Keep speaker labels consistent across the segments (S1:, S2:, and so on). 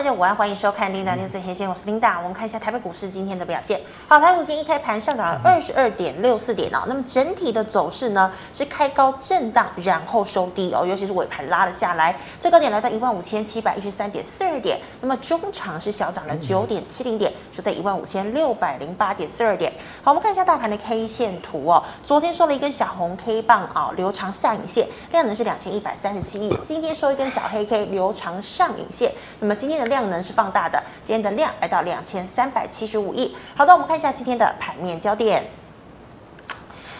S1: 大家午安，欢迎收看《Linda News 最前线》，我是 Linda。我们看一下台北股市今天的表现。好，台股今天一开盘上涨了二十二点六四点哦。那么整体的走势呢是开高震荡，然后收低哦，尤其是尾盘拉了下来，最高点来到一万五千七百一十三点四二点。那么中场是小涨了九点七零点，收在一万五千六百零八点四二点。好，我们看一下大盘的 K 线图哦。昨天收了一根小红 K 棒啊，留长下影线，量能是两千一百三十七亿。今天收一根小黑 K，留长上影线。那么今天的量能是放大的，今天的量来到两千三百七十五亿。好的，我们看一下今天的盘面焦点。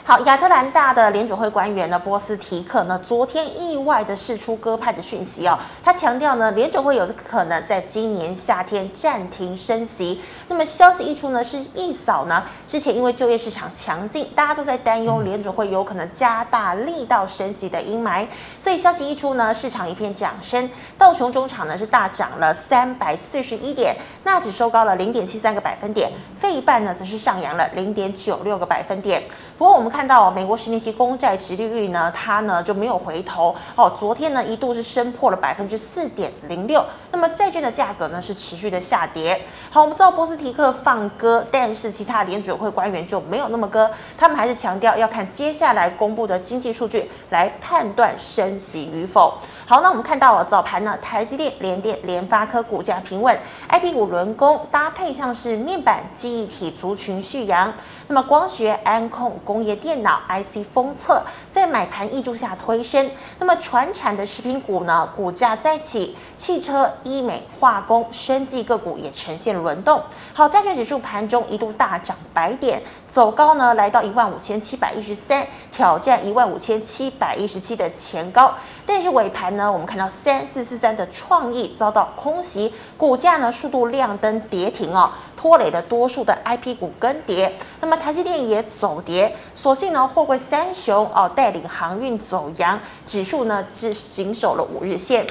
S1: 好，亚特兰大的联准会官员呢，波斯提克呢，昨天意外的释出鸽派的讯息哦。他强调呢，联准会有可能在今年夏天暂停升息。那么消息一出呢，是一扫呢之前因为就业市场强劲，大家都在担忧联准会有可能加大力道升息的阴霾。所以消息一出呢，市场一片涨声，道琼中场呢是大涨了三百四十一点，纳指收高了零点七三个百分点，费半呢则是上扬了零点九六个百分点。不过我们看到美国十年期公债殖利率呢，它呢就没有回头哦。昨天呢一度是升破了百分之四点零六，那么债券的价格呢是持续的下跌。好，我们知道波斯提克放鸽，但是其他联准会官员就没有那么鸽，他们还是强调要看接下来公布的经济数据来判断升息与否。好，那我们看到早盘呢，台积电、联电、联发科股价平稳，IP 股轮攻，搭配像是面板、记忆体族群续扬。那么光学、安控、工业电脑、IC 封测在买盘挹注下推升。那么传产的食品股呢，股价再起，汽车、医美、化工、生技个股也呈现轮动。好，加权指数盘中一度大涨百点，走高呢来到一万五千七百一十三，挑战一万五千七百一十七的前高。但是尾盘呢，我们看到三四四三的创意遭到空袭，股价呢数度亮灯跌停哦。拖累的多数的 IP 股跟跌，那么台积电也走跌，所幸呢货柜三雄哦带领航运走阳，指数呢是紧守了五日线。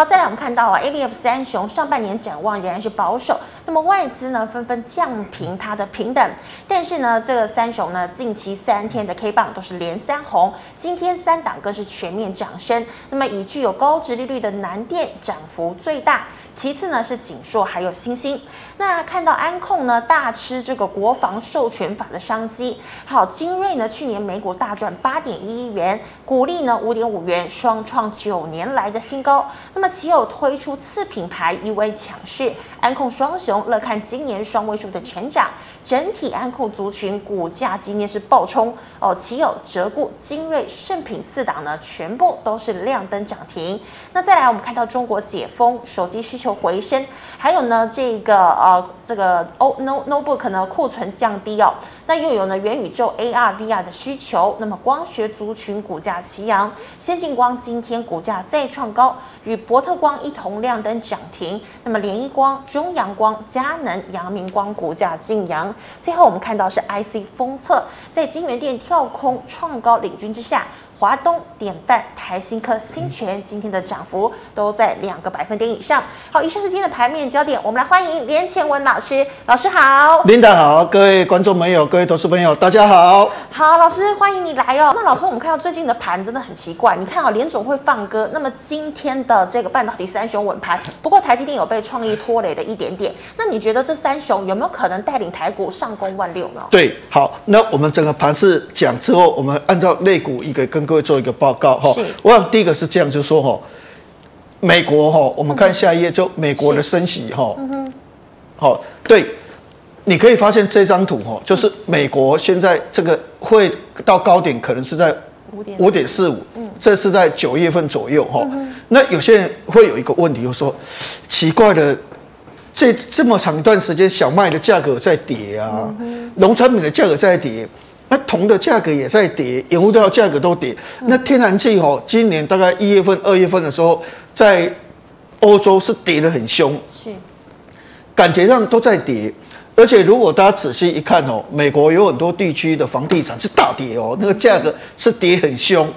S1: 好，再来我们看到啊，ABF 三雄上半年展望仍然是保守，那么外资呢纷纷降平它的平等，但是呢这个三雄呢近期三天的 K 棒都是连三红，今天三档更是全面涨升，那么以具有高殖利率的南电涨幅最大。其次呢是景硕还有欣兴，那看到安控呢大吃这个国防授权法的商机。好，精锐呢去年美股大赚八点一亿元，股利呢五点五元，双创九年来的新高。那么其有推出次品牌尤为强势，安控双雄乐看今年双位数的成长。整体安控族群股价今天是暴冲哦，其有折固、精锐、盛品四档呢全部都是亮灯涨停。那再来我们看到中国解封，手机需求回升，还有呢，这个呃，这个 O No Notebook 呢库存降低哦。那又有呢元宇宙 AR VR 的需求，那么光学族群股价齐扬，先进光今天股价再创高，与博特光一同亮灯涨停。那么联一光、中阳光、佳能、阳明光股价劲扬。最后我们看到是 IC 封测，在金源店跳空创高领军之下。华东、典范、台新科、新全今天的涨幅都在两个百分点以上。好，以上是今天的盘面焦点，我们来欢迎连前文老师。老师好
S2: ，Linda 好，各位观众朋友、各位投资朋友，大家好。
S1: 好，老师欢迎你来哦。那老师，我们看到最近的盘真的很奇怪，你看啊，连总会放歌，那么今天的这个半导体三雄稳盘，不过台积电有被创意拖累了一点点。那你觉得这三雄有没有可能带领台股上攻万六呢？
S2: 对，好，那我们整个盘势讲之后，我们按照类股一个跟。各位做一个报告哈，我想第一个是这样，就是说哈，美国哈，我们看下一页，就美国的升息哈，嗯，好，对，你可以发现这张图哈，就是美国现在这个会到高点，可能是在五点四五，嗯，这是在九月份左右哈。那有些人会有一个问题，就是说奇怪的，这这么长一段时间，小麦的价格在跌啊，农产品的价格在跌。那铜的价格也在跌，原物料价格都跌。那天然气哦，今年大概一月份、二月份的时候，在欧洲是跌得很凶，是，感觉上都在跌。而且如果大家仔细一看哦，美国有很多地区的房地产是大跌哦，那个价格是跌很凶。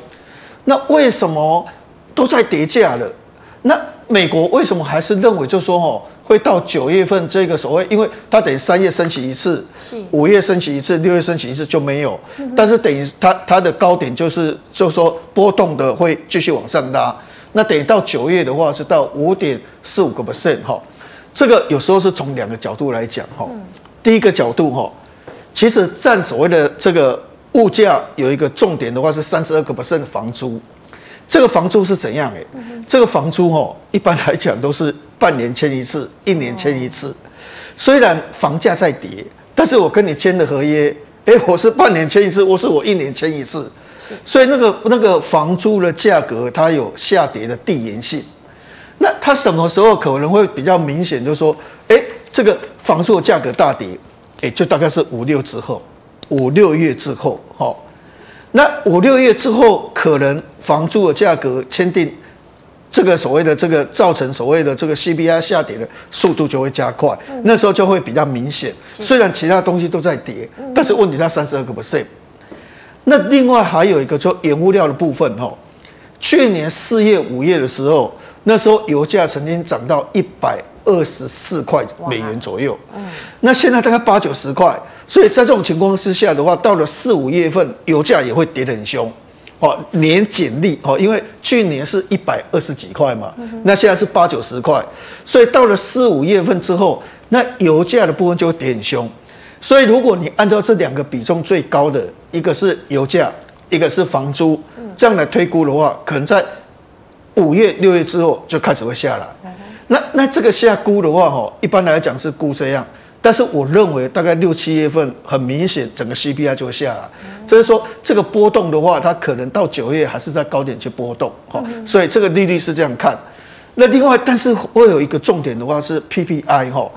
S2: 那为什么都在跌价了？那美国为什么还是认为就是说哦？会到九月份这个所谓，因为它等于三月升息一次，五月升息一次，六月升息一次就没有。但是等于它它的高点就是就是说波动的会继续往上拉。那等于到九月的话是到五点四五个 percent 哈。这个有时候是从两个角度来讲哈。第一个角度哈，其实占所谓的这个物价有一个重点的话是三十二个 percent 的房租。这个房租是怎样？哎，这个房租哦，一般来讲都是半年签一次，一年签一次。虽然房价在跌，但是我跟你签的合约，哎，我是半年签一次，我是我一年签一次。所以那个那个房租的价格它有下跌的递延性。那它什么时候可能会比较明显？就是说，哎，这个房租的价格大跌，哎，就大概是五六之后，五六月之后，哈。那五六月之后，可能房租的价格签订，这个所谓的这个造成所谓的这个 CPI 下跌的速度就会加快，那时候就会比较明显。虽然其他东西都在跌，但是问题它三十二个 percent。那另外还有一个就原物料的部分哦，去年四月、五月的时候，那时候油价曾经涨到一百二十四块美元左右，那现在大概八九十块，所以在这种情况之下的话，到了四五月份，油价也会跌得很凶，哦，年减利哦，因为去年是一百二十几块嘛，那现在是八九十块，所以到了四五月份之后，那油价的部分就会跌很凶。所以，如果你按照这两个比重最高的，一个是油价，一个是房租，这样来推估的话，可能在五月、六月之后就开始会下来。那那这个下估的话，哈，一般来讲是估这样，但是我认为大概六七月份很明显整个 CPI 就会下来。所以说，这个波动的话，它可能到九月还是在高点去波动，哈。所以这个利率是这样看。那另外，但是会有一个重点的话是 PPI，哈。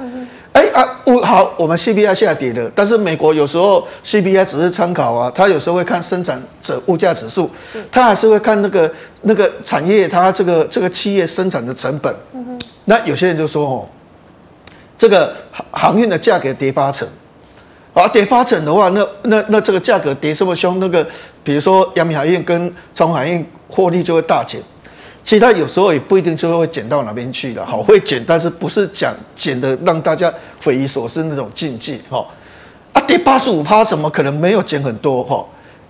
S2: 哎啊，我好，我们 CPI 下跌了，但是美国有时候 CPI 只是参考啊，它有时候会看生产者物价指数，它还是会看那个那个产业，它这个这个企业生产的成本。那有些人就说哦，这个航航运的价格跌八成，啊，跌八成的话，那那那这个价格跌这么凶，那个比如说阳明海运跟长荣海运获利就会大减。其实它有时候也不一定就会减到哪边去的，好会减，但是不是讲减的让大家匪夷所思那种境界，哈。啊跌八十五趴，怎么可能没有减很多哈？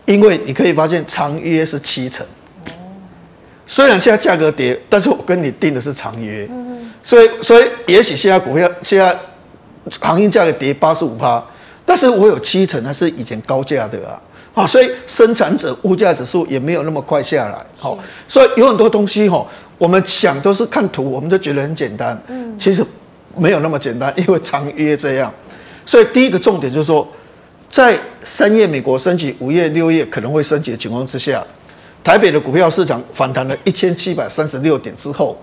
S2: 因为你可以发现长约是七成，虽然现在价格跌，但是我跟你定的是长约，所以所以也许现在股票现在行业价格跌八十五趴，但是我有七成，还是以前高价的啊。啊，所以生产者物价指数也没有那么快下来。好，所以有很多东西哈，我们想都是看图，我们都觉得很简单。嗯，其实没有那么简单，因为长约这样。所以第一个重点就是说，在三月美国升息，五月、六月可能会升息的情况之下，台北的股票市场反弹了一千七百三十六点之后，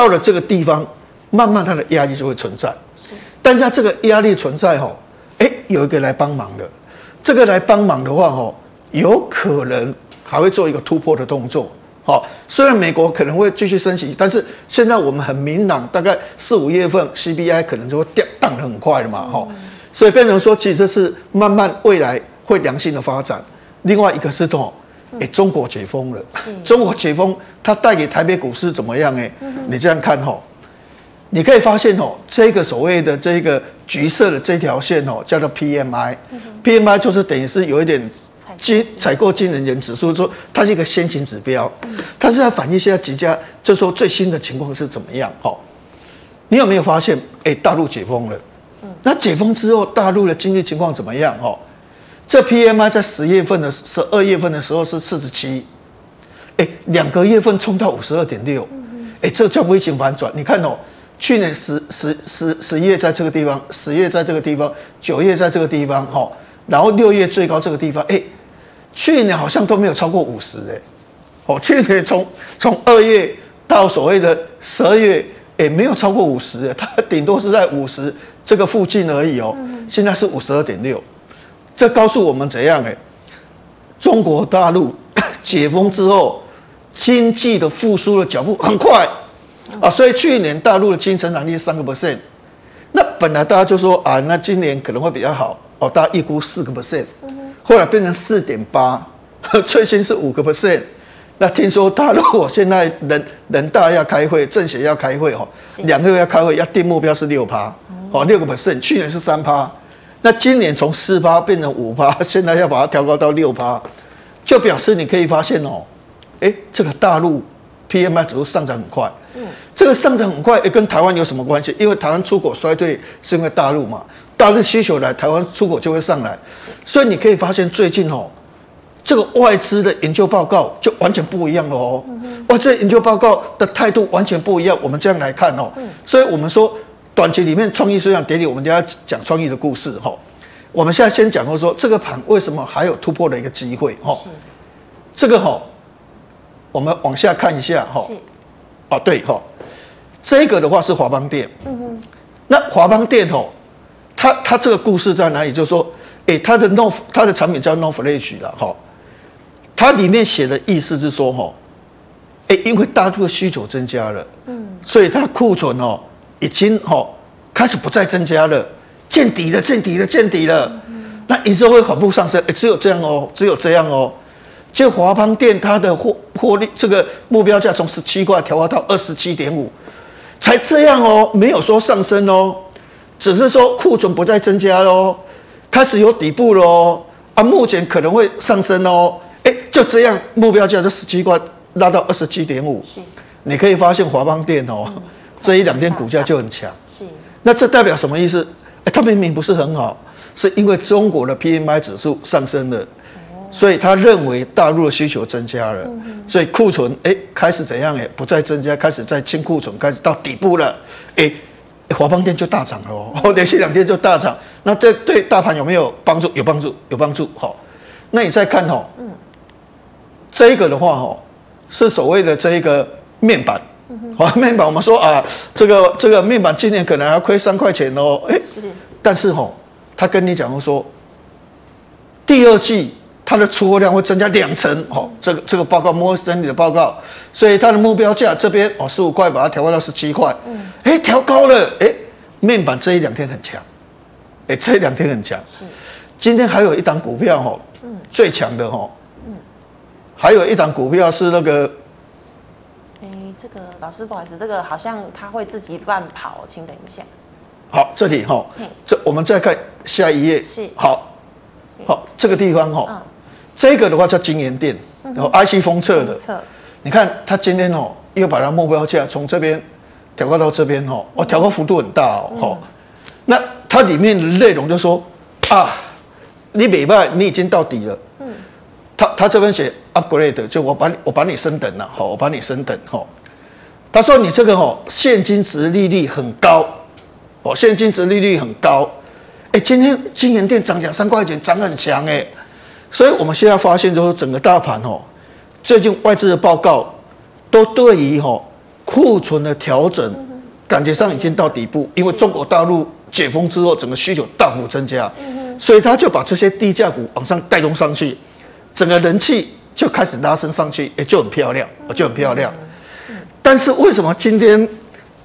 S2: 到了这个地方，慢慢它的压力就会存在。是，但是它这个压力存在吼，哎，有一个来帮忙的。这个来帮忙的话，吼，有可能还会做一个突破的动作。好，虽然美国可能会继续升息，但是现在我们很明朗，大概四五月份 CPI 可能就会掉荡得很快了嘛，哈。所以变成说，其实是慢慢未来会良性的发展。另外一个是这种，哎，中国解封了，中国解封它带给台北股市怎么样？哎，你这样看哈。你可以发现哦，这个所谓的这个橘色的这条线哦，叫做 PMI，PMI、嗯、PMI 就是等于是有一点经采购经理人指数，说它是一个先行指标，它是在反映现在几家，就说最新的情况是怎么样？哦，你有没有发现？哎，大陆解封了，那解封之后，大陆的经济情况怎么样？哦，这 PMI 在十月份的十二月份的时候是四十七，哎，两个月份冲到五十二点六，哎，这叫微型反转，你看哦。去年十十十十一月在这个地方，十月在这个地方，九月在这个地方，哈，然后六月最高这个地方，哎，去年好像都没有超过五十哎，哦，去年从从二月到所谓的十二月，哎，没有超过五十哎，它顶多是在五十这个附近而已哦，现在是五十二点六，这告诉我们怎样哎，中国大陆 解封之后，经济的复苏的脚步 很快。啊，所以去年大陆的经济成长率是三个 percent，那本来大家就说啊，那今年可能会比较好。哦，大家预估四个 percent，后来变成四点八，最新是五个 percent。那听说大陆现在人人大要开会，政协要开会哦，两个月要开会，要定目标是六趴，哦，六个 percent，去年是三趴，那今年从四趴变成五趴，现在要把它调高到六趴，就表示你可以发现哦，哎，这个大陆。PMI 指数上涨很快。嗯，这个上涨很快，也跟台湾有什么关系？因为台湾出口衰退是因为大陆嘛，大陆需求来，台湾出口就会上来。所以你可以发现最近哦，这个外资的研究报告就完全不一样了哦。外资研究报告的态度完全不一样。我们这样来看哦，所以我们说短期里面创意虽然跌跌，我们就要讲创意的故事哈。我们现在先讲过说这个盘为什么还有突破的一个机会哈？这个哈，我们往下看一下哈。啊，对哈，这个的话是华邦电。嗯哼。那华邦电哦，它它这个故事在哪里？就是说，哎，它的 NOR 它的产品叫 NOR Flash 了哈。它里面写的意思是说哈，哎，因为大陆的需求增加了，嗯，所以它的库存哦已经哈开始不再增加了。见底了，见底了，见底了。那营收会缓步上升，只有这样哦，只有这样哦。就华邦电它的获获利这个目标价从十七块调高到二十七点五，才这样哦，没有说上升哦，只是说库存不再增加喽，开始有底部喽。啊，目前可能会上升哦。哎，就这样，目标价就十七块拉到二十七点五。是，你可以发现华邦电哦，这一两天股价就很强。是，那这代表什么意思？哎，它明明不是很好，是因为中国的 PMI 指数上升了，所以他认为大陆的需求增加了，所以库存哎开始怎样哎不再增加，开始在清库存，开始到底部了，哎，华邦电就大涨了哦，连续两天就大涨，那这对大盘有没有帮助？有帮助，有帮助。好，那你再看哦，这一个的话哦，是所谓的这一个面板。好，面板我们说啊，这个这个面板今年可能还要亏三块钱哦。哎，是。但是吼，他跟你讲说，第二季它的出货量会增加两成。哦，这个这个报告摩根整理的报告，所以它的目标价这边哦十五块，把它调高到十七块。嗯。哎，调高了。哎，面板这一两天很强。哎，这一两天很强。是。今天还有一档股票哈，嗯，最强的哈，嗯，还有一档股票是那个。
S1: 这个老师不好意思，这个好像他会自己乱跑，请等一下。
S2: 好，这里哈，这我们再看下一页。是。好，好，这个地方哈，这个的话叫京元电，然后 IC 封测的。你看他今天哦，又把它目标价从这边调高到这边哦，哦，调高幅度很大哦。那它里面的内容就说啊，你明白，你已经到底了。嗯。他他这边写 upgrade，就我把你我把你升等了，好，我把你升等哈。他说：“你这个哦，现金值利率很高，哦，现金值利率很高，哎，今天金元店涨两三块钱，涨很强哎，所以我们现在发现，就是整个大盘哦，最近外资的报告都对于哦库存的调整，感觉上已经到底部，因为中国大陆解封之后，整个需求大幅增加，所以他就把这些低价股往上带动上去，整个人气就开始拉升上去，哎，就很漂亮，就很漂亮。”但是为什么今天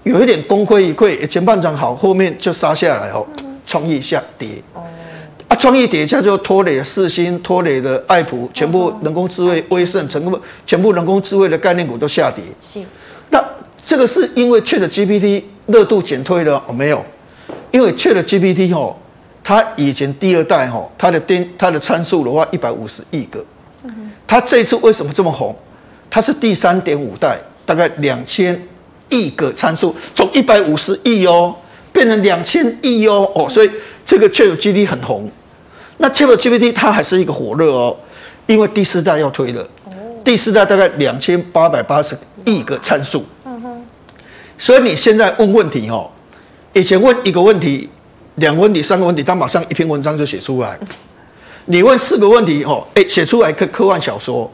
S2: 有一点功亏一篑？前半场好，后面就杀下来哦，创意下跌。啊，创意跌下就拖累了四星，拖累了爱普，全部人工智慧、威盛，全部全部人工智慧的概念股都下跌。是。那这个是因为 ChatGPT 热度减退了？哦，没有，因为 ChatGPT 哦，它以前第二代哦，它的电它的参数的话一百五十亿个。它这次为什么这么红？它是第三点五代。大概两千亿个参数，从一百五十亿哦，变成两千亿哦哦，所以这个 ChatGPT 很红。那 ChatGPT 它还是一个火热哦，因为第四代要推了，第四代大概两千八百八十亿个参数。嗯哼。所以你现在问问题哦，以前问一个问题、两个问题、三个问题，他马上一篇文章就写出来。你问四个问题哦，哎，写出来科科幻小说。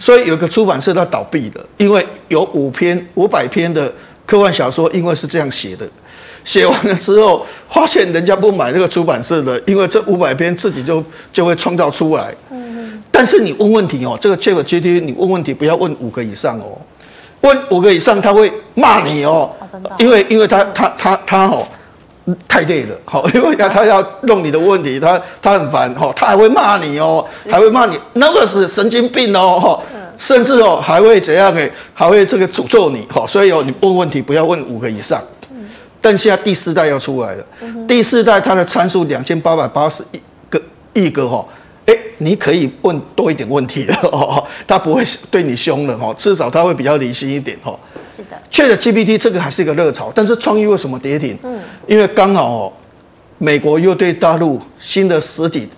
S2: 所以有个出版社它倒闭了，因为有五篇五百篇的科幻小说，因为是这样写的，写完了之后发现人家不买那个出版社的，因为这五百篇自己就就会创造出来。嗯。但是你问问题哦，这个 ChatGPT 你问问题不要问五个以上哦，问五个以上他会骂你哦。因为因为他他他他哦太累了，好，因为他他要弄你的问题，他他很烦哈，他还会骂你哦，还会骂你那个是神经病哦。甚至哦，还会怎样？诶，还会这个诅咒你哈。所以哦，你问问题不要问五个以上。但现在第四代要出来了，第四代它的参数两千八百八十一个亿个哈，诶，你可以问多一点问题的哦，他不会对你凶了哦，至少他会比较理性一点哦。
S1: 是的
S2: ，ChatGPT 这个还是一个热潮，但是创意为什么跌停？嗯，因为刚好哦，美国又对大陆新的实体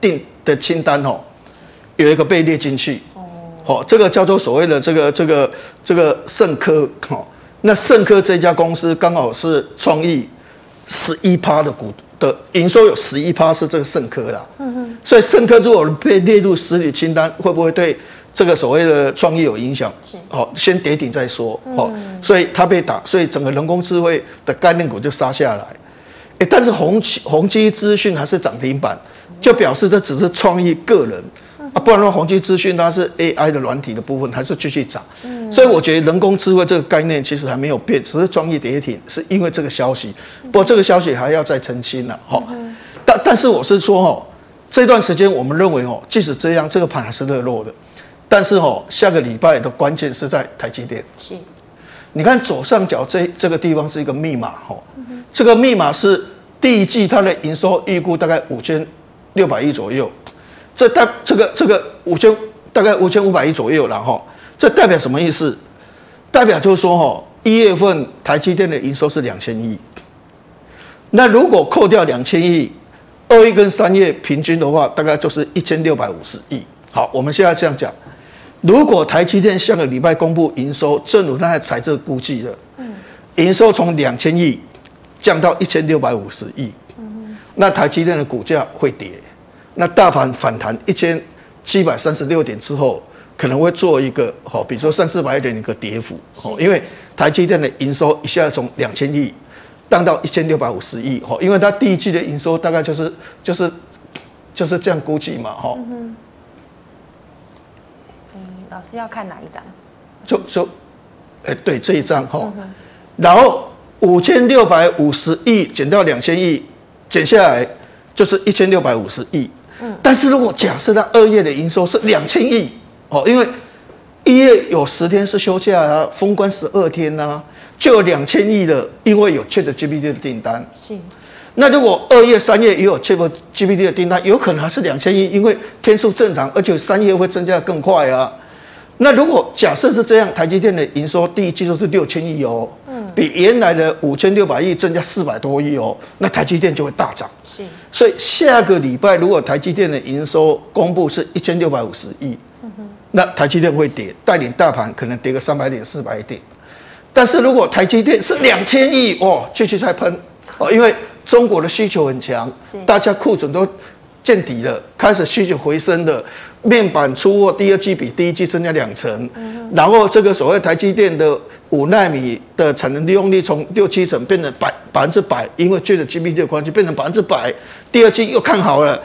S2: 定的清单哦，有一个被列进去。哦，这个叫做所谓的这个这个这个盛科哦，那盛科这家公司刚好是创意十一趴的股的营收有十一趴是这个盛科啦，嗯嗯，所以盛科如果被列入实体清单，会不会对这个所谓的创意有影响？是，哦，先跌停再说，哦，所以它被打，所以整个人工智慧的概念股就杀下来，诶，但是宏宏基资讯还是涨停板，就表示这只是创意个人。啊，不然的话，宏基资讯它是 AI 的软体的部分，还是继续涨。嗯，所以我觉得人工智慧这个概念其实还没有变，只是创意跌停，是因为这个消息。不过这个消息还要再澄清了，哈。但但是我是说，哦，这段时间我们认为，哦，即使这样，这个盘还是热络的。但是，哦，下个礼拜的关键是在台积电。是。你看左上角这这个地方是一个密码，哈。这个密码是第一季它的营收预估大概五千六百亿左右。这代这个这个五千大概五千五百亿左右然后，这代表什么意思？代表就是说哈，一月份台积电的营收是两千亿，那如果扣掉两千亿，二月跟三月平均的话，大概就是一千六百五十亿。好，我们现在这样讲，如果台积电下个礼拜公布营收，正如它的财政估计的，营收从两千亿降到一千六百五十亿，那台积电的股价会跌。那大盘反弹一千七百三十六点之后，可能会做一个好，比如说三四百点的一个跌幅哦，因为台积电的营收一下从两千亿降到一千六百五十亿哦，因为它第一季的营收大概就是就是就是这样估计嘛哈。嗯，
S1: 老师要看哪一张？
S2: 就就哎对这一张哈，然后五千六百五十亿减掉两千亿减下来就是一千六百五十亿。但是如果假设它二月的营收是两千亿哦，因为一月有十天是休假啊，封关十二天呐、啊，就有两千亿的，因为有 ChatGPT 的订单。是。那如果二月、三月也有 ChatGPT 的订单，有可能还是两千亿，因为天数正常，而且三月会增加的更快啊。那如果假设是这样，台积电的营收第一季度是六千亿哦，嗯，比原来的五千六百亿增加四百多亿哦，那台积电就会大涨。是，所以下个礼拜如果台积电的营收公布是一千六百五十亿，那台积电会跌，带领大盘可能跌个三百点、四百点。但是如果台积电是两千亿哦，继续再喷哦，因为中国的需求很强，大家库存都。见底了，开始需求回升了面板出货，第二季比第一季增加两成，然后这个所谓台积电的五纳米的产能利用率从六七成变成百百分之百，因为 ChatGPT 的关系变成百分之百，第二季又看好了，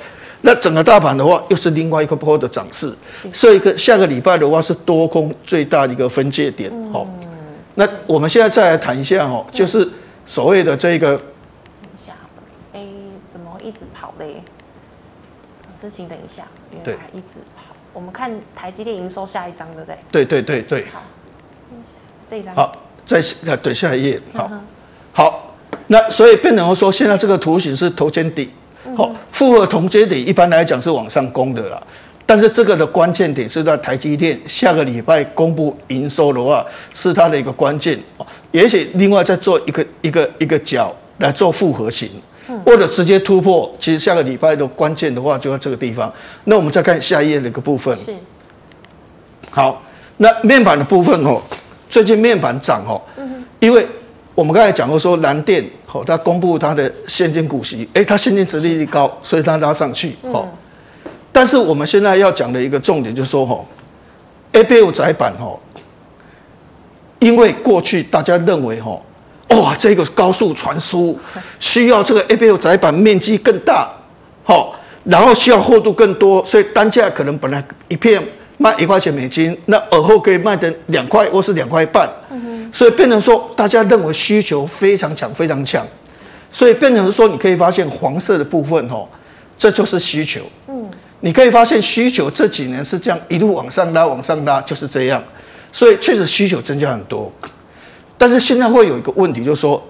S2: 那整个大盘的话又是另外一个波的涨势，所以个下个礼拜的话是多空最大的一个分界点，好，那我们现在再来谈一下哦，就是所谓的这个，
S1: 一直跑嘞？老师，请等一下，因为还一直跑。我们看台积电营收下一张，对不对？
S2: 对对对对。
S1: 好，这一张。
S2: 好，再下对下一页。好，好，那所以变成说，现在这个图形是头肩底。好，复合同肩底一般来讲是往上攻的啦。但是这个的关键点是在台积电下个礼拜公布营收的话，是它的一个关键。也许另外再做一个一个一个角来做复合型。或者直接突破，其实下个礼拜的关键的话就在这个地方。那我们再看下一页的一个部分。是。好，那面板的部分哦，最近面板涨哦，因为我们刚才讲过说蓝电哦，它公布它的现金股息，哎，它现金值利率高，所以它拉上去哦。但是我们现在要讲的一个重点就是说哦，A85 载板哦，因为过去大家认为哦。哇，这个高速传输需要这个 A85 载板面积更大，好，然后需要厚度更多，所以单价可能本来一片卖一块钱美金，那尔后可以卖成两块或是两块半，所以变成说大家认为需求非常强非常强，所以变成说你可以发现黄色的部分哦，这就是需求，嗯，你可以发现需求这几年是这样一路往上拉往上拉就是这样，所以确实需求增加很多。但是现在会有一个问题，就是说，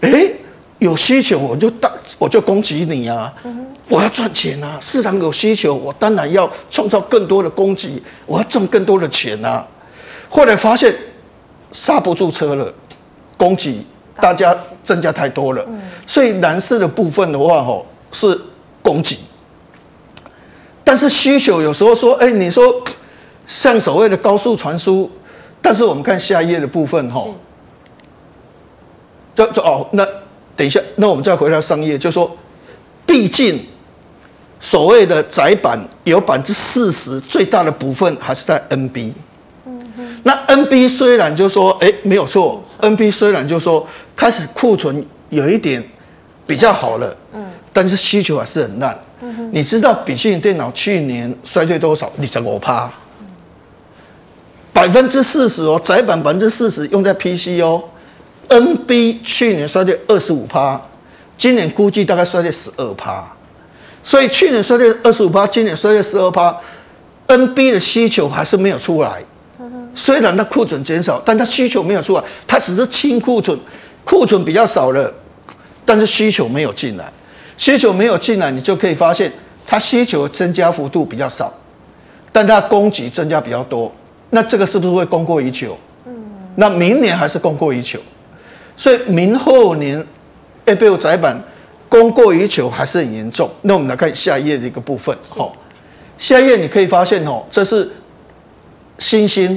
S2: 哎，有需求我就大我就供给你啊，我要赚钱啊，市场有需求，我当然要创造更多的供给，我要赚更多的钱啊。后来发现刹不住车了，供给大家增加太多了，所以蓝色的部分的话吼是供给，但是需求有时候说，哎，你说像所谓的高速传输，但是我们看下一页的部分哈，就就哦那。等一下，那我们再回到上页，就说，毕竟所谓的窄板有百分之四十最大的部分还是在 NB。那 NB 虽然就说，哎，没有错，NB 虽然就说开始库存有一点比较好了，嗯，但是需求还是很烂。嗯哼。你知道笔记本电脑去年衰退多少？你怎么怕？百分之四十哦，窄板百分之四十用在 PC 哦。NB 去年衰退二十五趴，今年估计大概衰退十二趴，所以去年衰退二十五趴，今年衰退十二趴，NB 的需求还是没有出来。虽然它库存减少，但它需求没有出来，它只是清库存，库存比较少了，但是需求没有进来，需求没有进来，你就可以发现它需求增加幅度比较少，但它供给增加比较多，那这个是不是会供过于求？那明年还是供过于求？所以明后年，A8 载板供过于求还是很严重。那我们来看下一页的一个部分，哦，下一页你可以发现哦，这是新兴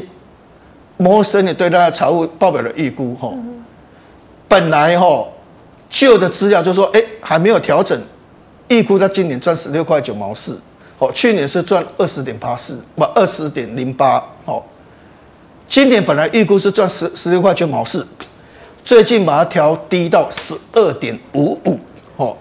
S2: 摩根士丹利对它的财务报表的预估，哈，本来哈旧的资料就说，哎，还没有调整，预估它今年赚十六块九毛四，哦，去年是赚二十点八四，不二十点零八，哦，今年本来预估是赚十十六块九毛四。最近把它调低到十二点五五，哦，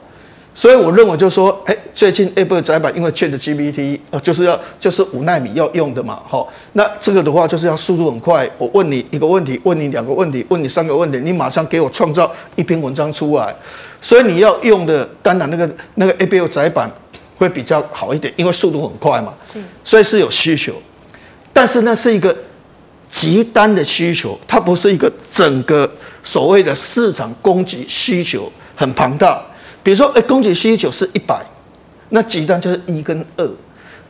S2: 所以我认为就是说，哎，最近 A8 载板因为 ChatGPT，呃，就是要就是五纳米要用的嘛，哈，那这个的话就是要速度很快。我问你一个问题，问你两个问题，问你三个问题，你马上给我创造一篇文章出来。所以你要用的，当然那个那个 A8 载板会比较好一点，因为速度很快嘛，是，所以是有需求，但是那是一个。极单的需求，它不是一个整个所谓的市场供给需求很庞大。比如说，哎，供给需求是一百，那极单就是一跟二，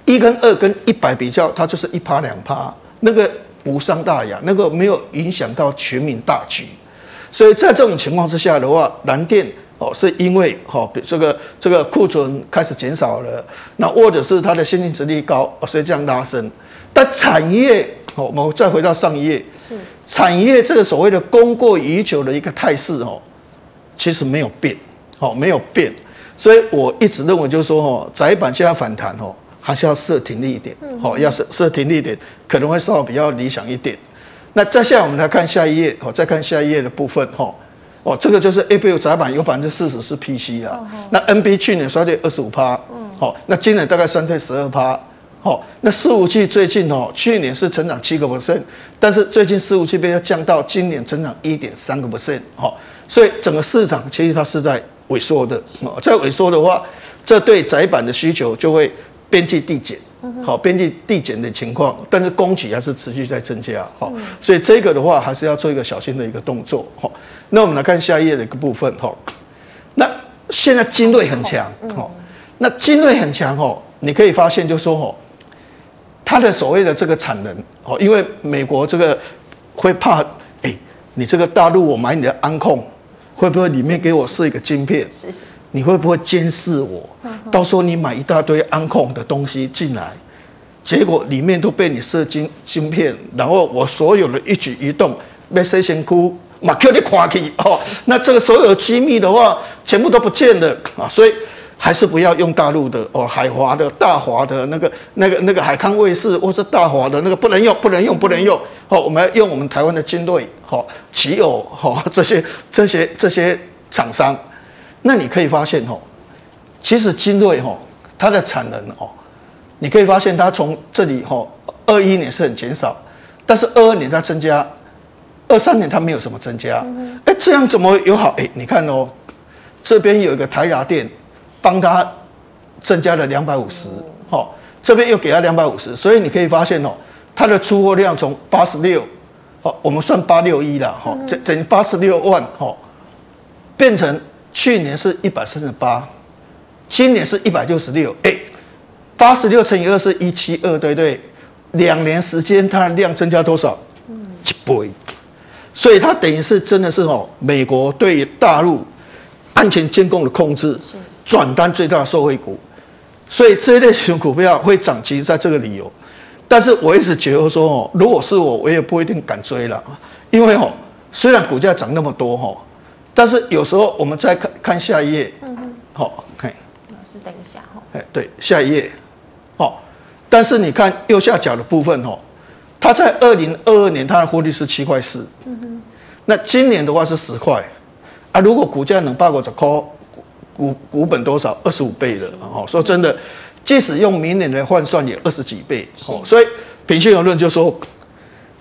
S2: 一跟二跟一百比较，它就是一趴两趴，那个无伤大雅，那个没有影响到全民大局。所以在这种情况之下的话，南电哦，是因为哦，这个这个库存开始减少了，那或者是它的现金殖利率高，所以这样拉升。但产业。哦，我们再回到上一页。是产业这个所谓的供过于求的一个态势哦，其实没有变，哦，没有变。所以我一直认为就是说哦，窄板现在反弹哦，还是要设停利点，哦，要设设停利点，可能会稍微比较理想一点。那再下来我们来看下一页，哦，再看下一页的部分，哦，哦，这个就是 A8 载板有百分之四十是 PC 啊，那 NB 去年衰退二十五趴，嗯，好，那今年大概衰退十二趴。哦，那伺服器最近哦，去年是成长七个 percent，但是最近伺服器被要降到今年成长一点三个 percent，好，所以整个市场其实它是在萎缩的，哦，在萎缩的话，这对窄板的需求就会边际递减，好，边际递减的情况，但是供给还是持续在增加，好，所以这个的话还是要做一个小心的一个动作，好，那我们来看下一页的一个部分，哈，那现在精锐很强，哦，那精锐很强，哦，你可以发现就是说，哦。它的所谓的这个产能哦，因为美国这个会怕，哎，你这个大陆我买你的安控，会不会里面给我设一个晶片？你会不会监视我？到时候你买一大堆安控的东西进来，结果里面都被你设晶芯片，然后我所有的一举一动被谁先哭，马克你垮起哦，那这个所有机密的话，全部都不见了啊，所以。还是不要用大陆的哦，海华的大华的那个、那个、那个海康卫视，或是大华的那个不能用，不能用，不能用。好，我们要用我们台湾的精锐，好，奇偶，好，这些、这些、这些厂商。那你可以发现哦，其实精锐哦，它的产能哦，你可以发现它从这里哦，二一年是很减少，但是二二年它增加，二三年它没有什么增加。哎，这样怎么有好？哎，你看哦，这边有一个台达电。帮他增加了两百五十，好，这边又给他两百五十，所以你可以发现哦，它的出货量从八十六，哦，我们算八六一了，哈，整整八十六万，哈，变成去年是一百三十八，今年是一百六十六，哎，八十六乘以二是一七二，对不对？两年时间它的量增加多少？一倍，所以它等于是真的是哦，美国对大陆安全监控的控制，转单最大的受惠股，所以这一类型股票会涨，其实在这个理由。但是我一直觉得说哦，如果是我，我也不一定敢追了，因为哦，虽然股价涨那么多哈，但是有时候我们再看看下一页，嗯哼，好，看，
S1: 老师等一下哈，
S2: 哎，对，下一页，好，但是你看右下角的部分哦，它在二零二二年它的获利是七块四，嗯哼，那今年的话是十块，啊，如果股价能报个十块，股股本多少？二十五倍的，哦，说真的。即使用明年来换算，也二十几倍哦。所以平心而论，就说，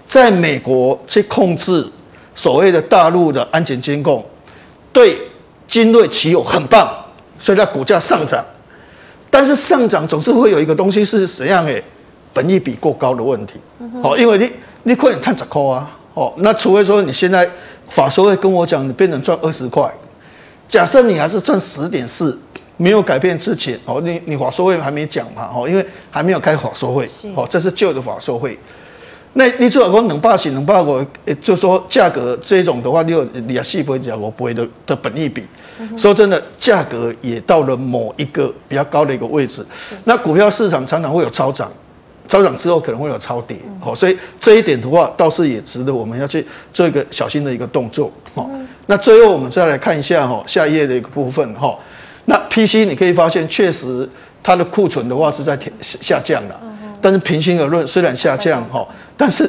S2: 在美国去控制所谓的大陆的安全监控，对精锐奇有很棒，所以它股价上涨。但是上涨总是会有一个东西是怎样诶？本益比过高的问题。哦，因为你你可能赚十块啊。哦，那除非说你现在法说会跟我讲，你变成赚二十块。假设你还是赚十点四。没有改变之前，哦，你你法说会还没讲嘛，哦，因为还没有开法说会，哦，这是旧的法说会。那你最好说能霸起能霸过，就说价格这种的话，你有你要细分讲，我不会的的本益比。说真的，价格也到了某一个比较高的一个位置。那股票市场常常会有超涨，超涨之后可能会有超跌，哦，所以这一点的话，倒是也值得我们要去做一个小心的一个动作。哦，那最后我们再来看一下哈，下一页的一个部分哈。那 PC 你可以发现，确实它的库存的话是在下降了，但是平心而论，虽然下降哈，但是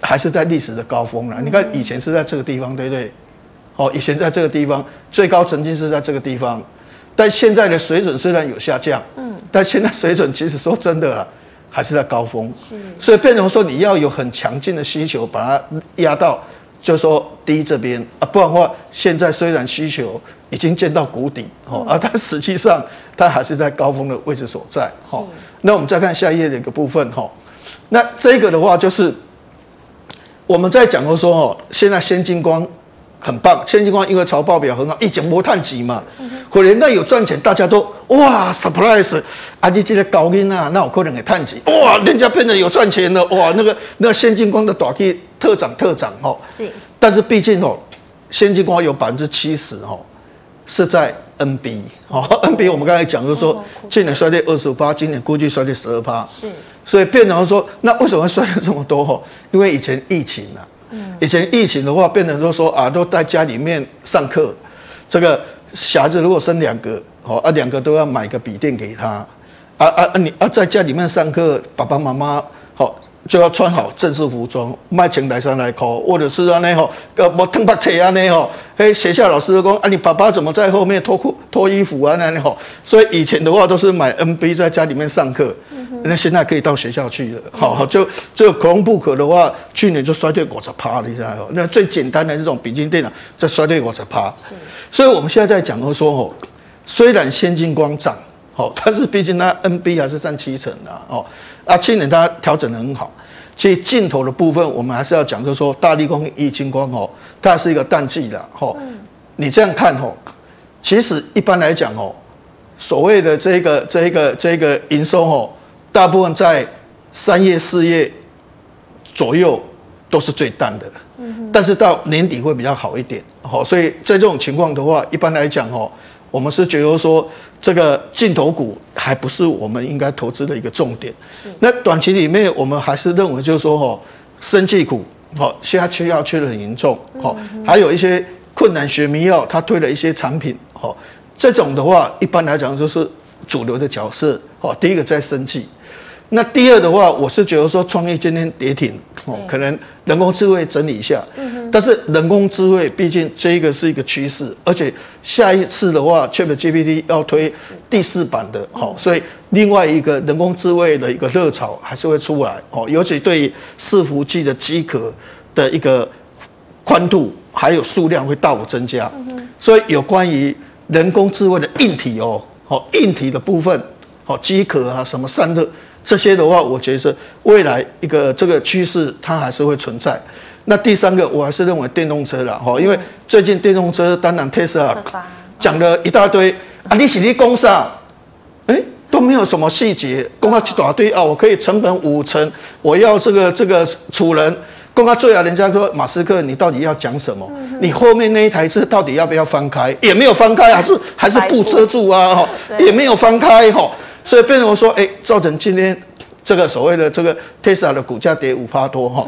S2: 还是在历史的高峰了。你看以前是在这个地方，对不对？哦，以前在这个地方最高曾经是在这个地方，但现在的水准虽然有下降，嗯，但现在水准其实说真的了，还是在高峰。是，所以变成说你要有很强劲的需求把它压到。就是说低这边啊，不然的话，现在虽然需求已经见到谷底哦，而它实际上它还是在高峰的位置所在。好，那我们再看下一页的一个部分哈。那这个的话就是我们在讲过说哦，现在先进光很棒，先进光因为财报表很好，一讲无碳级嘛，可能那有赚钱，大家都哇 surprise，啊你这个高音啊，那有可能也碳级哇，人家变得有赚钱了哇，那个那先进光的短期。特涨特涨哦，是，但是毕竟哦，先进光有百分之七十哦，是在 NB 哦，NB 我们刚才讲就是说，去年衰退二十五趴，今年估计衰退十二趴，是，所以变成说，那为什么会衰退这么多哦？因为以前疫情啊，嗯，以前疫情的话，变成都说啊，都在家里面上课，这个小孩子如果生两个哦，啊两个都要买个笔电给他，啊啊啊你啊在家里面上课，爸爸妈妈好。就要穿好正式服装，卖前台上来考，或者是安尼吼，呃，我烫白车安尼吼，嘿，学校老师都讲啊，你爸爸怎么在后面脱裤脱衣服啊？那样吼，所以以前的话都是买 NB 在家里面上课，那现在可以到学校去了，好，就这个 Chromebook 的话，去年就衰退五十趴了，你知道吗？那最简单的这种笔记电脑，在衰退五十趴，是，所以我们现在在讲说吼，虽然先进光涨，好，但是毕竟它 NB 还是占七成的哦。啊，去年它调整的很好，其实镜头的部分我们还是要讲，就是说大力光、易晶光哦，它是一个淡季的哦。你这样看哦，其实一般来讲哦，所谓的这个、这个、这个营收哦，大部分在三月、四月左右都是最淡的，但是到年底会比较好一点好。所以在这种情况的话，一般来讲哦。我们是觉得说，这个镜头股还不是我们应该投资的一个重点。那短期里面，我们还是认为就是说，哦，生技股，哦，现在缺药缺的很严重，哦，还有一些困难学迷药，它推了一些产品，哦，这种的话，一般来讲就是主流的角色，哦，第一个在生技。那第二的话，我是觉得说，创业今天跌停哦，可能人工智慧整理一下，但是人工智慧毕竟这一个是一个趋势，而且下一次的话，ChatGPT 要推第四版的，好，所以另外一个人工智慧的一个热潮还是会出来哦，尤其对伺服器的机壳的一个宽度还有数量会大幅增加，所以有关于人工智慧的硬体哦，好，硬体的部分，好，机壳啊什么散热。这些的话，我觉得未来一个这个趋势，它还是会存在。那第三个，我还是认为电动车了哈，因为最近电动车当然特斯拉讲了一大堆啊，你是你公啥？哎，都没有什么细节，公告一大堆啊，我可以成本五成，我要这个这个储能。公告最后，人家说马斯克，你到底要讲什么？你后面那一台车到底要不要翻开？也没有翻开，还是还是布遮住啊？哈，也没有翻开哈，所以变成我说，哎，造成今天这个所谓的这个特斯拉的股价跌五趴多哈。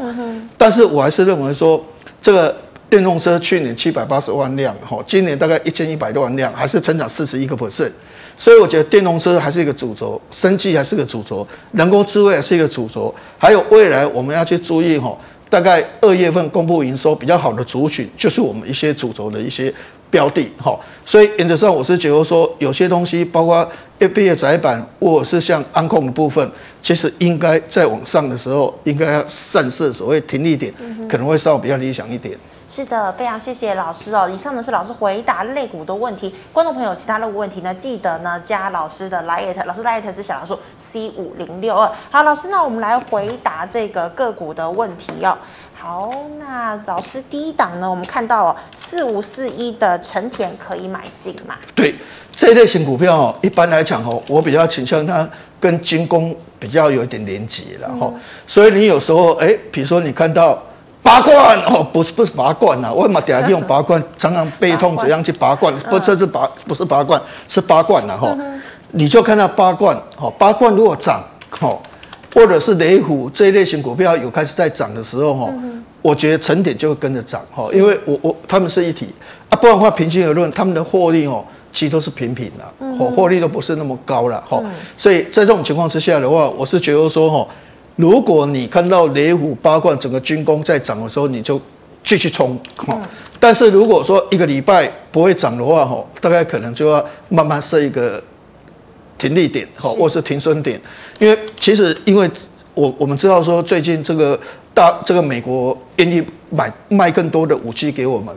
S2: 但是我还是认为说，这个电动车去年七百八十万辆哈，今年大概一千一百多万辆，还是增长四十一个 percent。所以我觉得电动车还是一个主轴，生技还是个主轴，人工智慧还是一个主轴，还有未来我们要去注意哈。大概二月份公布营收比较好的族群，就是我们一些主轴的一些标的哈。所以原则上我是觉得说，有些东西包括 A B 的窄板，或者是像安控的部分，其实应该在往上的时候，应该要散射所谓停利点，可能会稍微比较理想一点。
S1: 是的，非常谢谢老师哦。以上呢是老师回答类股的问题，观众朋友其他的问题呢，记得呢加老师的 LINE，老师 LINE 是小老鼠 C 五零六二。好，老师，那我们来回答这个个股的问题哦。好，那老师第一档呢，我们看到哦，四五四一的成田可以买进嘛？
S2: 对，这一类型股票哦，一般来讲哦，我比较倾向它跟军工比较有一点连结了哈。所以你有时候哎，比如说你看到。拔罐哦，不是不是拔罐呐，我嘛底下用拔罐，常常背痛怎样去拔罐？不，这是拔不是拔罐，是拔罐呐哈。你就看到拔罐，哦，拔罐如果涨，好，或者是雷虎这一类型股票有开始在涨的时候哈，我觉得成点就会跟着涨哈，因为我我他们是一体。啊，不然的话平心而论，他们的获利哦，其实都是平平的，哦，获利都不是那么高了哈，所以在这种情况之下的话，我是觉得说哈。如果你看到雷虎八冠整个军工在涨的时候，你就继续冲哈。但是如果说一个礼拜不会涨的话，哈，大概可能就要慢慢设一个停利点，哈，或是停损点，因为其实因为。我我们知道说最近这个大这个美国愿意买卖更多的武器给我们，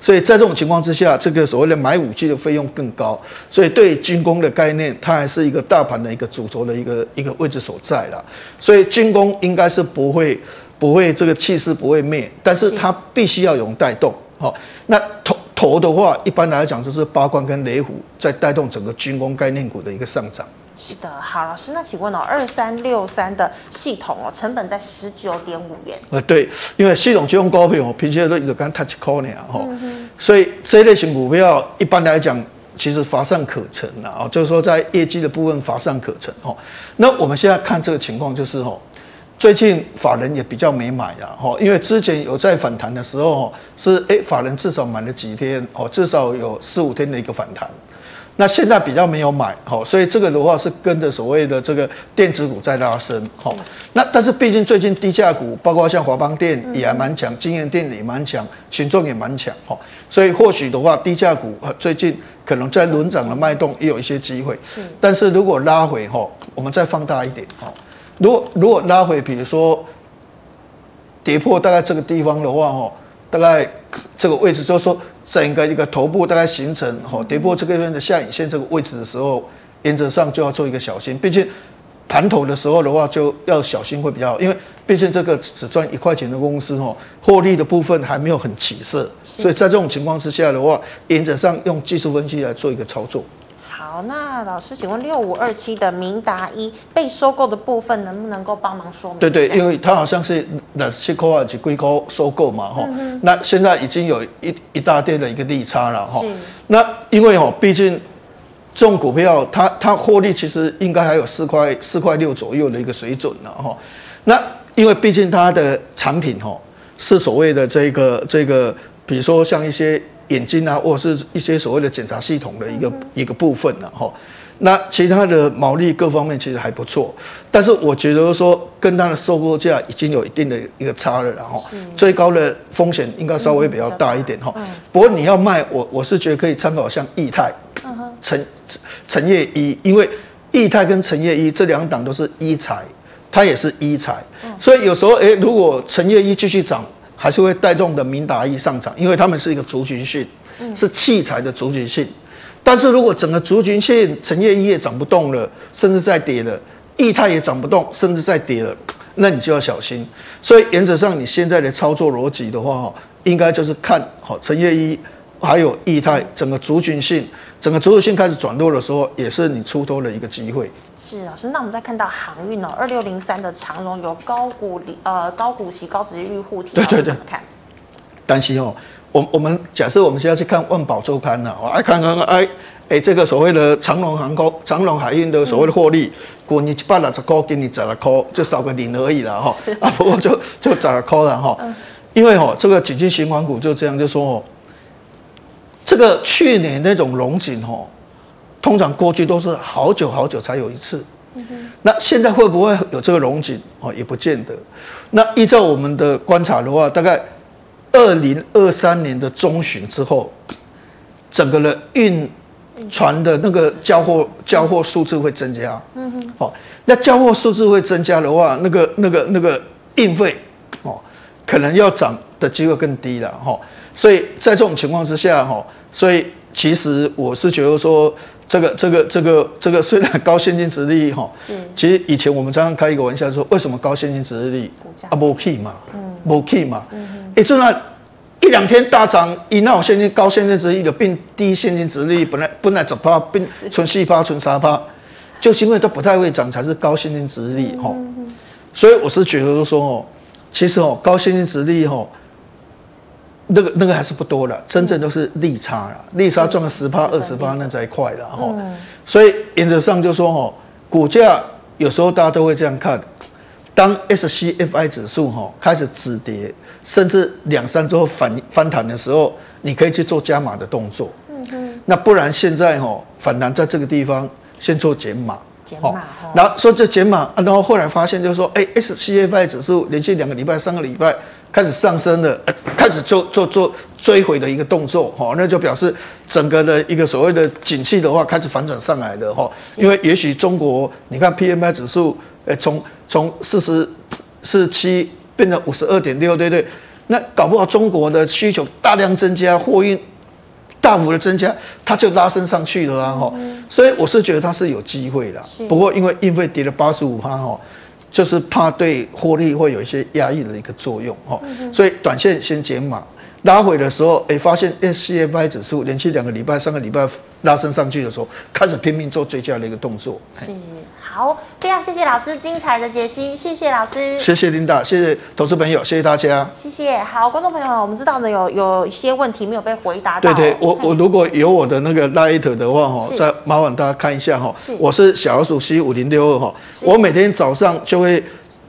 S2: 所以在这种情况之下，这个所谓的买武器的费用更高，所以对军工的概念，它还是一个大盘的一个主轴的一个一个位置所在了。所以军工应该是不会不会这个气势不会灭，但是它必须要有带动。好，那头头的话，一般来讲就是八冠跟雷虎在带动整个军工概念股的一个上涨。
S1: 是的，好老师，那请问哦，二三六三的系统哦，成本在十九点五元。
S2: 呃，对，因为系统金融高配哦，平时都有刚 touch call 呢哈，所以这一类型股票一般来讲，其实乏善可陈了啊，就是说在业绩的部分乏善可陈哦。那我们现在看这个情况就是哦，最近法人也比较没买啊哈，因为之前有在反弹的时候是哎，法人至少买了几天哦，至少有四五天的一个反弹。那现在比较没有买，好，所以这个的话是跟着所谓的这个电子股在拉升，好。那但是毕竟最近低价股，包括像华邦电也还蛮强，京元电也蛮强，群众也蛮强，好。所以或许的话，低价股最近可能在轮涨的脉动也有一些机会。是。但是如果拉回哈，我们再放大一点，哈。如果如果拉回，比如说跌破大概这个地方的话，哦。大概这个位置就是说，整个一个头部大概形成哈跌破这个边的下影线这个位置的时候，原则上就要做一个小心。毕竟盘头的时候的话，就要小心会比较好，因为毕竟这个只赚一块钱的公司哈，获利的部分还没有很起色，所以在这种情况之下的话，原则上用技术分析来做一个操作。
S1: 好，那老师，请问六五二七的明达一被收购的部分，能不能够帮忙说明？
S2: 对对，因为它好像是那七块二几龟壳收购嘛，哈、嗯，那现在已经有一一大堆的一个利差了，哈。那因为哦，毕竟这种股票，它它获利其实应该还有四块四块六左右的一个水准了，哈。那因为毕竟它的产品哈是所谓的这个这个，比如说像一些。眼睛啊，或者是一些所谓的检查系统的一个、嗯、一个部分呢，哈。那其他的毛利各方面其实还不错，但是我觉得说跟它的收购价已经有一定的一个差了，然后最高的风险应该稍微比较大一点哈。不过你要卖，我我是觉得可以参考像易泰、陈陈业一，因为易泰跟陈业一这两档都是医材，它也是医材，所以有时候哎，如果陈业一继续涨。还是会带动的明达一上涨，因为他们是一个族群性，是器材的族群性。但是如果整个族群性成业一业涨不动了，甚至在跌了，益泰也涨不动，甚至在跌了，那你就要小心。所以原则上，你现在的操作逻辑的话，应该就是看好成业一，还有液态，整个族群性，整个族群性开始转弱的时候，也是你出脱的一个机会。
S1: 是老师，那我们再看到航运哦，二六零三的长荣有高股呃高股息高殖利率护体，
S2: 对对对，
S1: 怎么看？
S2: 担心哦，我我们假设我们现在去看《万宝周刊》呢，我来看看哎哎，这个所谓的长荣航空、长荣海运的所谓的获利，过年一百六十块，给你十来块，就少个零而已了哈。啊，不过就就十来块了哈。因为哦，这个景气循环股就这样，就说哦，这个去年那种龙景哦，通常过去都是好久好久才有一次。那现在会不会有这个龙景哦？也不见得。那依照我们的观察的话，大概二零二三年的中旬之后，整个的运船的那个交货交货数字会增加。嗯哼。好，那交货数字会增加的话，那个那个那个运费哦。可能要涨的机会更低了哈，所以在这种情况之下哈，所以其实我是觉得说，这个这个这个这个虽然高现金值利率哈，是，其实以前我们常常开一个玩笑说，为什么高现金值利率啊不 key 嘛，嗯，不 key 嘛，嗯，也就那一两天大涨，一那种现金高现金值利率的变低现金值利率，本来本来十趴变存四趴存三趴，就是因为它不太会涨才是高现金值利率哈，所以我是觉得说哦。其实哦，高现金值利率哦，那个那个还是不多的，真正都是利差了，利差赚个十趴二十趴那才快了哈。所以原则上就说哈，股价有时候大家都会这样看，当 SCFI 指数哈开始止跌，甚至两三周反翻弹的时候，你可以去做加码的动作。嗯哼。那不然现在哈反弹在这个地方先做减码。好，然后说这减码，然后后来发现就是说，哎，SCFI 指数连续两个礼拜、三个礼拜开始上升了，开始做做做追回的一个动作，哈，那就表示整个的一个所谓的景气的话开始反转上来的哈，因为也许中国，你看 PMI 指数，呃，从从四十四七变成五十二点六，对不对？那搞不好中国的需求大量增加，货运。大幅的增加，它就拉升上去了啊！哈、嗯，所以我是觉得它是有机会的。不过因为运费跌了八十五趴哈，就是怕对获利会有一些压抑的一个作用哈，所以短线先减码。拉回的时候，哎、欸，发现 SCFI 指数连续两个礼拜、三个礼拜拉升上去的时候，开始拼命做追加的一个动作。
S1: 是，好，非常谢谢老师精彩的解析，谢谢老师，
S2: 谢谢琳达，谢谢投资朋友，谢谢大家，
S1: 谢谢。好，观众朋友，我们知道呢，有有一些问题没有被回答到。
S2: 对对，我我如果有我的那个 Light 的话哈，再麻烦大家看一下哈，我是小老鼠 C 五零六二哈，我每天早上就会。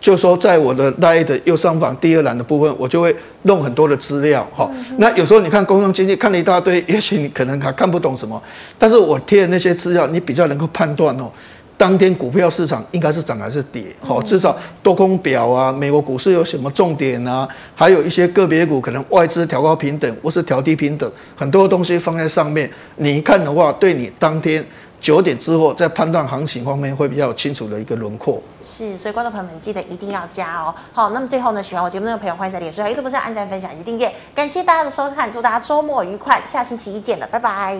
S2: 就说在我的 light 右上方第二栏的部分，我就会弄很多的资料哈。那有时候你看工商经济看了一大堆，也许你可能还看不懂什么，但是我贴的那些资料，你比较能够判断哦，当天股票市场应该是涨还是跌。好，至少多空表啊，美国股市有什么重点啊，还有一些个别股可能外资调高平等或是调低平等，很多东西放在上面，你一看的话，对你当天。九点之后，在判断行情方面会比较清楚的一个轮廓。
S1: 是，所以观众朋友们记得一定要加哦。好，那么最后呢，喜欢我节目的朋友，欢迎在脸书、YouTube 上按赞、分享以及订阅。感谢大家的收看，祝大家周末愉快，下星期一见了，拜拜。